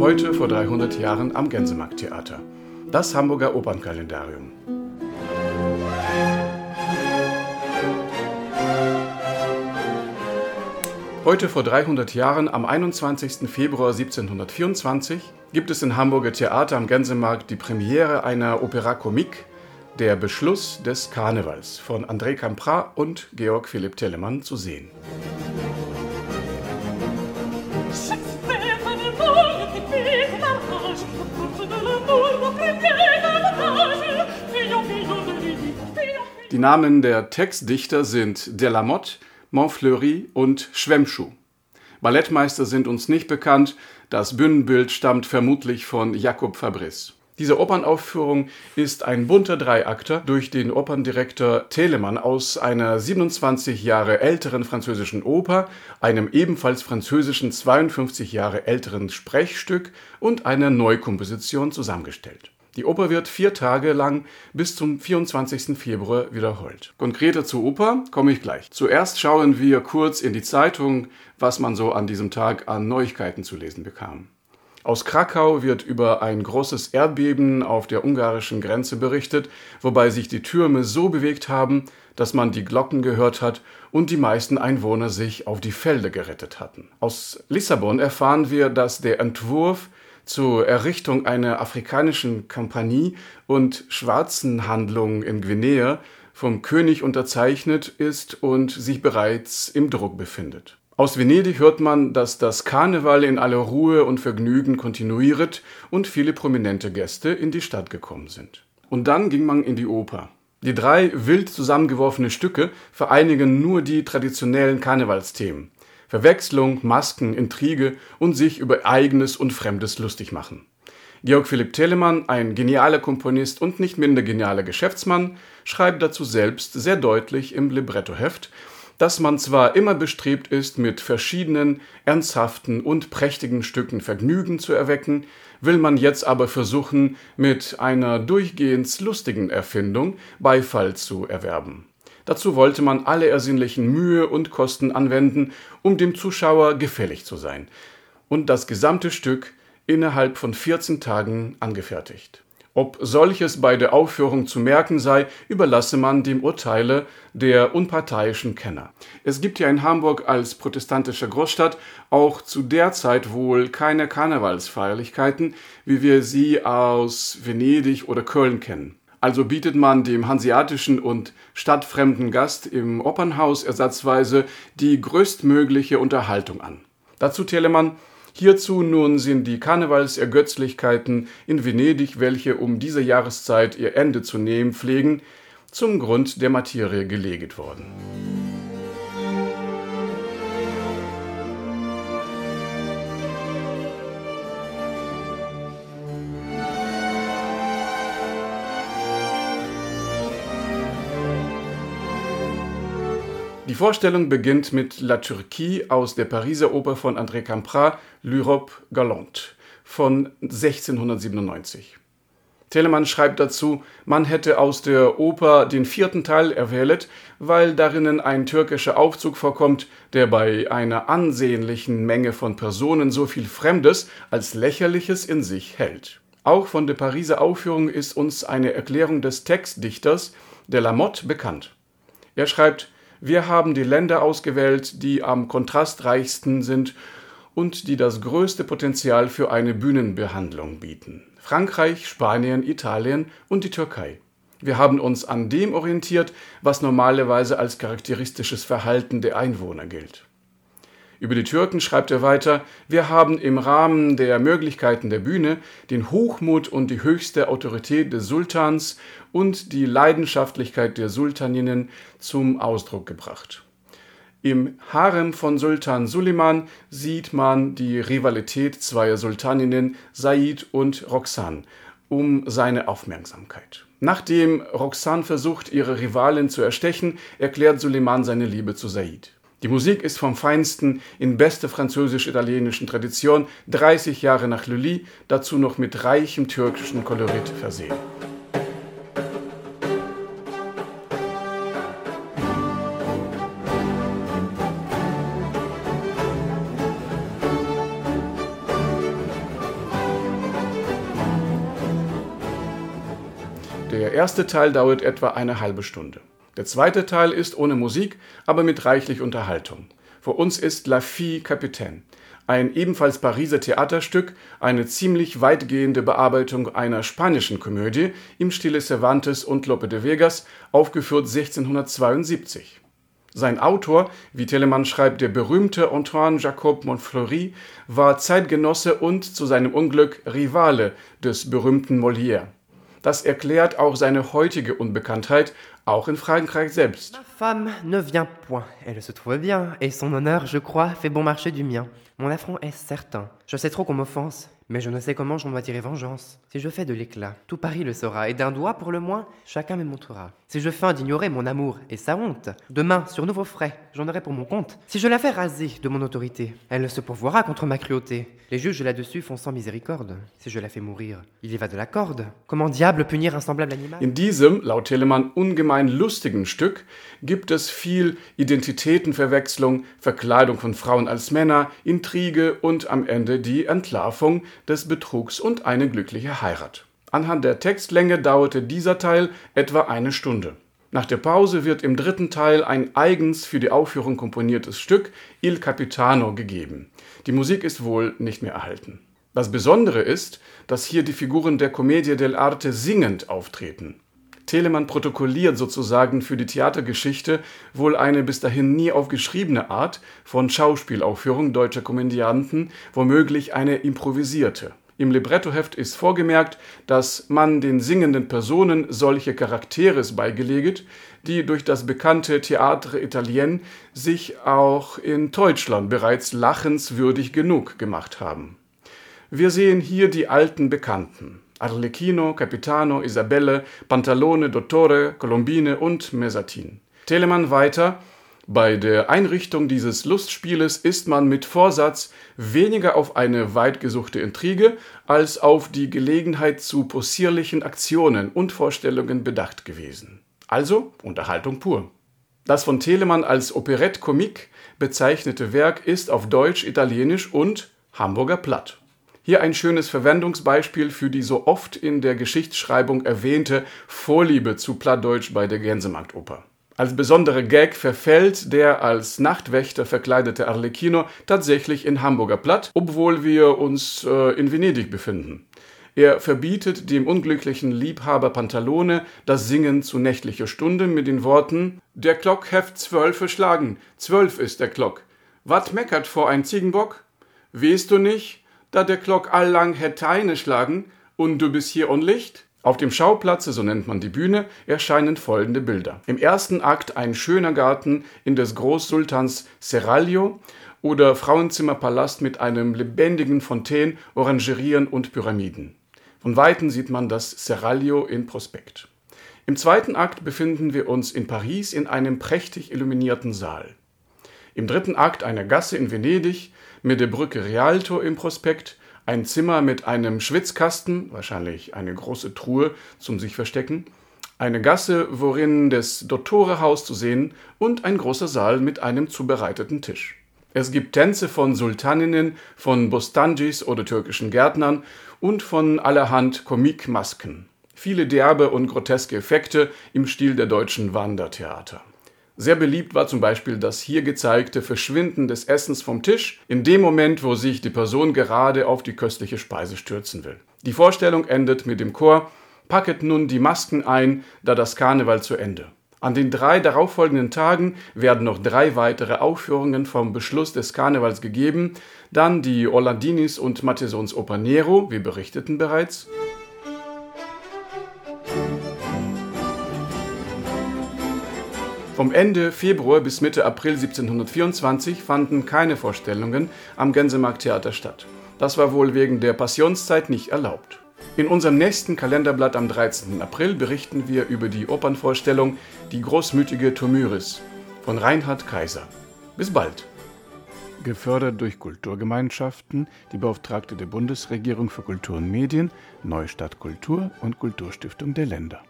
Heute vor 300 Jahren am Gänsemarkttheater. Das Hamburger Opernkalendarium. Heute vor 300 Jahren, am 21. Februar 1724, gibt es im Hamburger Theater am Gänsemarkt die Premiere einer Opera Comique, Der Beschluss des Karnevals von André Campra und Georg Philipp Telemann zu sehen. Die Namen der Textdichter sind Delamotte, Montfleury und Schwemmschuh. Ballettmeister sind uns nicht bekannt, das Bühnenbild stammt vermutlich von Jakob Fabrice. Diese Opernaufführung ist ein bunter Dreiakter durch den Operndirektor Telemann aus einer 27 Jahre älteren französischen Oper, einem ebenfalls französischen 52 Jahre älteren Sprechstück und einer Neukomposition zusammengestellt. Die Oper wird vier Tage lang bis zum 24. Februar wiederholt. Konkreter zur Oper komme ich gleich. Zuerst schauen wir kurz in die Zeitung, was man so an diesem Tag an Neuigkeiten zu lesen bekam. Aus Krakau wird über ein großes Erdbeben auf der ungarischen Grenze berichtet, wobei sich die Türme so bewegt haben, dass man die Glocken gehört hat und die meisten Einwohner sich auf die Felder gerettet hatten. Aus Lissabon erfahren wir, dass der Entwurf zur Errichtung einer afrikanischen Kompanie und Schwarzenhandlung in Guinea vom König unterzeichnet ist und sich bereits im Druck befindet. Aus Venedig hört man, dass das Karneval in aller Ruhe und Vergnügen kontinuiert und viele prominente Gäste in die Stadt gekommen sind. Und dann ging man in die Oper. Die drei wild zusammengeworfene Stücke vereinigen nur die traditionellen Karnevalsthemen. Verwechslung, Masken, Intrige und sich über eigenes und Fremdes lustig machen. Georg Philipp Telemann, ein genialer Komponist und nicht minder genialer Geschäftsmann, schreibt dazu selbst sehr deutlich im Librettoheft, dass man zwar immer bestrebt ist, mit verschiedenen, ernsthaften und prächtigen Stücken Vergnügen zu erwecken, will man jetzt aber versuchen, mit einer durchgehends lustigen Erfindung Beifall zu erwerben. Dazu wollte man alle ersinnlichen Mühe und Kosten anwenden, um dem Zuschauer gefällig zu sein. Und das gesamte Stück innerhalb von 14 Tagen angefertigt. Ob solches bei der Aufführung zu merken sei, überlasse man dem Urteile der unparteiischen Kenner. Es gibt ja in Hamburg als protestantische Großstadt auch zu der Zeit wohl keine Karnevalsfeierlichkeiten, wie wir sie aus Venedig oder Köln kennen. Also bietet man dem hanseatischen und stadtfremden Gast im Opernhaus ersatzweise die größtmögliche Unterhaltung an. Dazu Telemann, hierzu nun sind die Karnevalsergötzlichkeiten in Venedig, welche um diese Jahreszeit ihr Ende zu nehmen pflegen, zum Grund der Materie gelegt worden. Die Vorstellung beginnt mit La Turquie aus der Pariser Oper von André Campra, L'Europe Galante von 1697. Telemann schreibt dazu, man hätte aus der Oper den vierten Teil erwählt, weil darinnen ein türkischer Aufzug vorkommt, der bei einer ansehnlichen Menge von Personen so viel Fremdes als Lächerliches in sich hält. Auch von der Pariser Aufführung ist uns eine Erklärung des Textdichters de la Motte bekannt. Er schreibt, wir haben die Länder ausgewählt, die am kontrastreichsten sind und die das größte Potenzial für eine Bühnenbehandlung bieten. Frankreich, Spanien, Italien und die Türkei. Wir haben uns an dem orientiert, was normalerweise als charakteristisches Verhalten der Einwohner gilt. Über die Türken schreibt er weiter, wir haben im Rahmen der Möglichkeiten der Bühne den Hochmut und die höchste Autorität des Sultans und die Leidenschaftlichkeit der Sultaninnen zum Ausdruck gebracht. Im Harem von Sultan Suleiman sieht man die Rivalität zweier Sultaninnen Said und Roxan um seine Aufmerksamkeit. Nachdem Roxan versucht, ihre Rivalin zu erstechen, erklärt Suleiman seine Liebe zu Said. Die Musik ist vom Feinsten in beste französisch-italienischen Tradition, 30 Jahre nach Lully, dazu noch mit reichem türkischen Kolorit versehen. Der erste Teil dauert etwa eine halbe Stunde. Der zweite Teil ist ohne Musik, aber mit reichlich Unterhaltung. Vor uns ist La Fille Capitaine, ein ebenfalls Pariser Theaterstück, eine ziemlich weitgehende Bearbeitung einer spanischen Komödie im Stile Cervantes und Lope de Vegas, aufgeführt 1672. Sein Autor, wie Telemann schreibt, der berühmte Antoine Jacob Montfleury, war Zeitgenosse und zu seinem Unglück Rivale des berühmten Molière. Das erklärt auch seine heutige Unbekanntheit, auch in Frankreich selbst. Ma femme ne vient point. Elle se trouve bien, et son honneur, je crois, fait bon marché du mien. Mon affront est certain. Je sais trop qu'on m'offense, mais je ne sais comment j'en tirer vengeance. Si je fais de l'éclat, tout Paris le saura, et d'un doigt pour le moins, chacun me montrera. Si je feins d'ignorer mon amour et sa honte, demain, sur nouveaux frais, j'en aurai pour mon compte. Si je la fais raser de mon autorité, elle se pourvoira contre ma cruauté. Les juges là-dessus font sans miséricorde. Si je la fais mourir, il y va de la corde. Comment diable punir un semblable animal? In diesem, laut Telemann, ungemein lustigen Stück gibt es viel Identitätenverwechslung, Verkleidung von Frauen als Männer, Intrige und am Ende die Entlarvung des Betrugs und eine glückliche Heirat. Anhand der Textlänge dauerte dieser Teil etwa eine Stunde. Nach der Pause wird im dritten Teil ein eigens für die Aufführung komponiertes Stück Il Capitano gegeben. Die Musik ist wohl nicht mehr erhalten. Das Besondere ist, dass hier die Figuren der Commedia dell'arte singend auftreten. Telemann protokolliert sozusagen für die Theatergeschichte wohl eine bis dahin nie aufgeschriebene Art von Schauspielaufführung deutscher Komödianten, womöglich eine improvisierte. Im Librettoheft ist vorgemerkt, dass man den singenden Personen solche Charakteres beigeleget, die durch das bekannte Theatre Italien sich auch in Deutschland bereits lachenswürdig genug gemacht haben. Wir sehen hier die alten Bekannten. Arlecchino, Capitano, Isabelle, Pantalone, Dottore, Colombine und Mesatin. Telemann weiter, bei der Einrichtung dieses Lustspieles ist man mit Vorsatz weniger auf eine weitgesuchte Intrige als auf die Gelegenheit zu possierlichen Aktionen und Vorstellungen bedacht gewesen. Also Unterhaltung pur. Das von Telemann als Operette comique bezeichnete Werk ist auf Deutsch, Italienisch und Hamburger Platt. Hier ein schönes Verwendungsbeispiel für die so oft in der Geschichtsschreibung erwähnte Vorliebe zu Plattdeutsch bei der Gänsemarktoper. Als besondere Gag verfällt der als Nachtwächter verkleidete Arlecchino tatsächlich in Hamburger Platt, obwohl wir uns äh, in Venedig befinden. Er verbietet dem unglücklichen Liebhaber Pantalone das Singen zu nächtlicher Stunde mit den Worten Der Glock heft zwölf verschlagen, zwölf ist der Glock. Wat meckert vor ein Ziegenbock? Weißt du nicht, da der Glock allang hätte schlagen und du bist hier unlicht? Auf dem Schauplatze, so nennt man die Bühne, erscheinen folgende Bilder. Im ersten Akt ein schöner Garten in des Großsultans Seraglio oder Frauenzimmerpalast mit einem lebendigen Fontäne, Orangerien und Pyramiden. Von Weitem sieht man das Seraglio in Prospekt. Im zweiten Akt befinden wir uns in Paris in einem prächtig illuminierten Saal. Im dritten Akt eine Gasse in Venedig mit der Brücke Rialto im Prospekt, ein Zimmer mit einem Schwitzkasten, wahrscheinlich eine große Truhe zum sich verstecken, eine Gasse, worin das Dottorehaus zu sehen und ein großer Saal mit einem zubereiteten Tisch. Es gibt Tänze von Sultaninnen, von Bostanjis oder türkischen Gärtnern und von allerhand Komikmasken. Viele derbe und groteske Effekte im Stil der deutschen Wandertheater. Sehr beliebt war zum Beispiel das hier gezeigte Verschwinden des Essens vom Tisch in dem Moment, wo sich die Person gerade auf die köstliche Speise stürzen will. Die Vorstellung endet mit dem Chor Packet nun die Masken ein, da das Karneval zu Ende. An den drei darauffolgenden Tagen werden noch drei weitere Aufführungen vom Beschluss des Karnevals gegeben, dann die Orlandinis und Mattesons Oper Nero, wir berichteten bereits, Vom Ende Februar bis Mitte April 1724 fanden keine Vorstellungen am Gänsemarkttheater statt. Das war wohl wegen der Passionszeit nicht erlaubt. In unserem nächsten Kalenderblatt am 13. April berichten wir über die Opernvorstellung Die großmütige Tomyris von Reinhard Kaiser. Bis bald. Gefördert durch Kulturgemeinschaften, die Beauftragte der Bundesregierung für Kultur und Medien, Neustadt Kultur und Kulturstiftung der Länder.